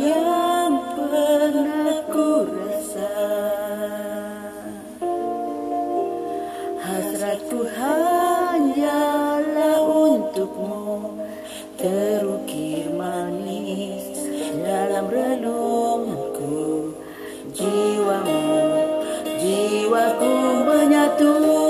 yang pernah ku rasa Hasratku hanyalah untukmu Terukir manis dalam relungku Jiwamu, jiwaku menyatu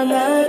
I'm not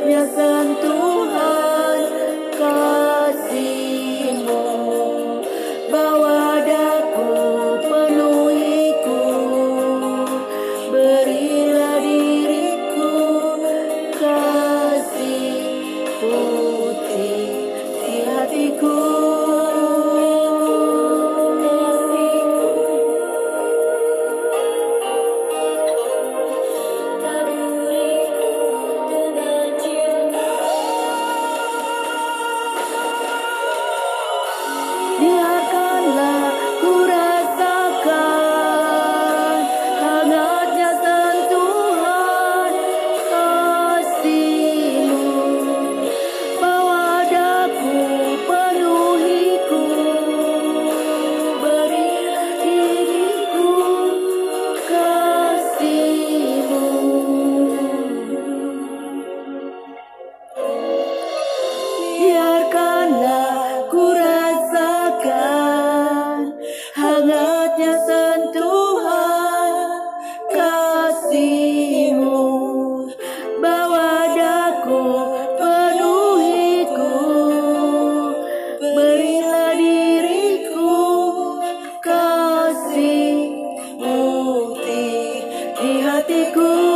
te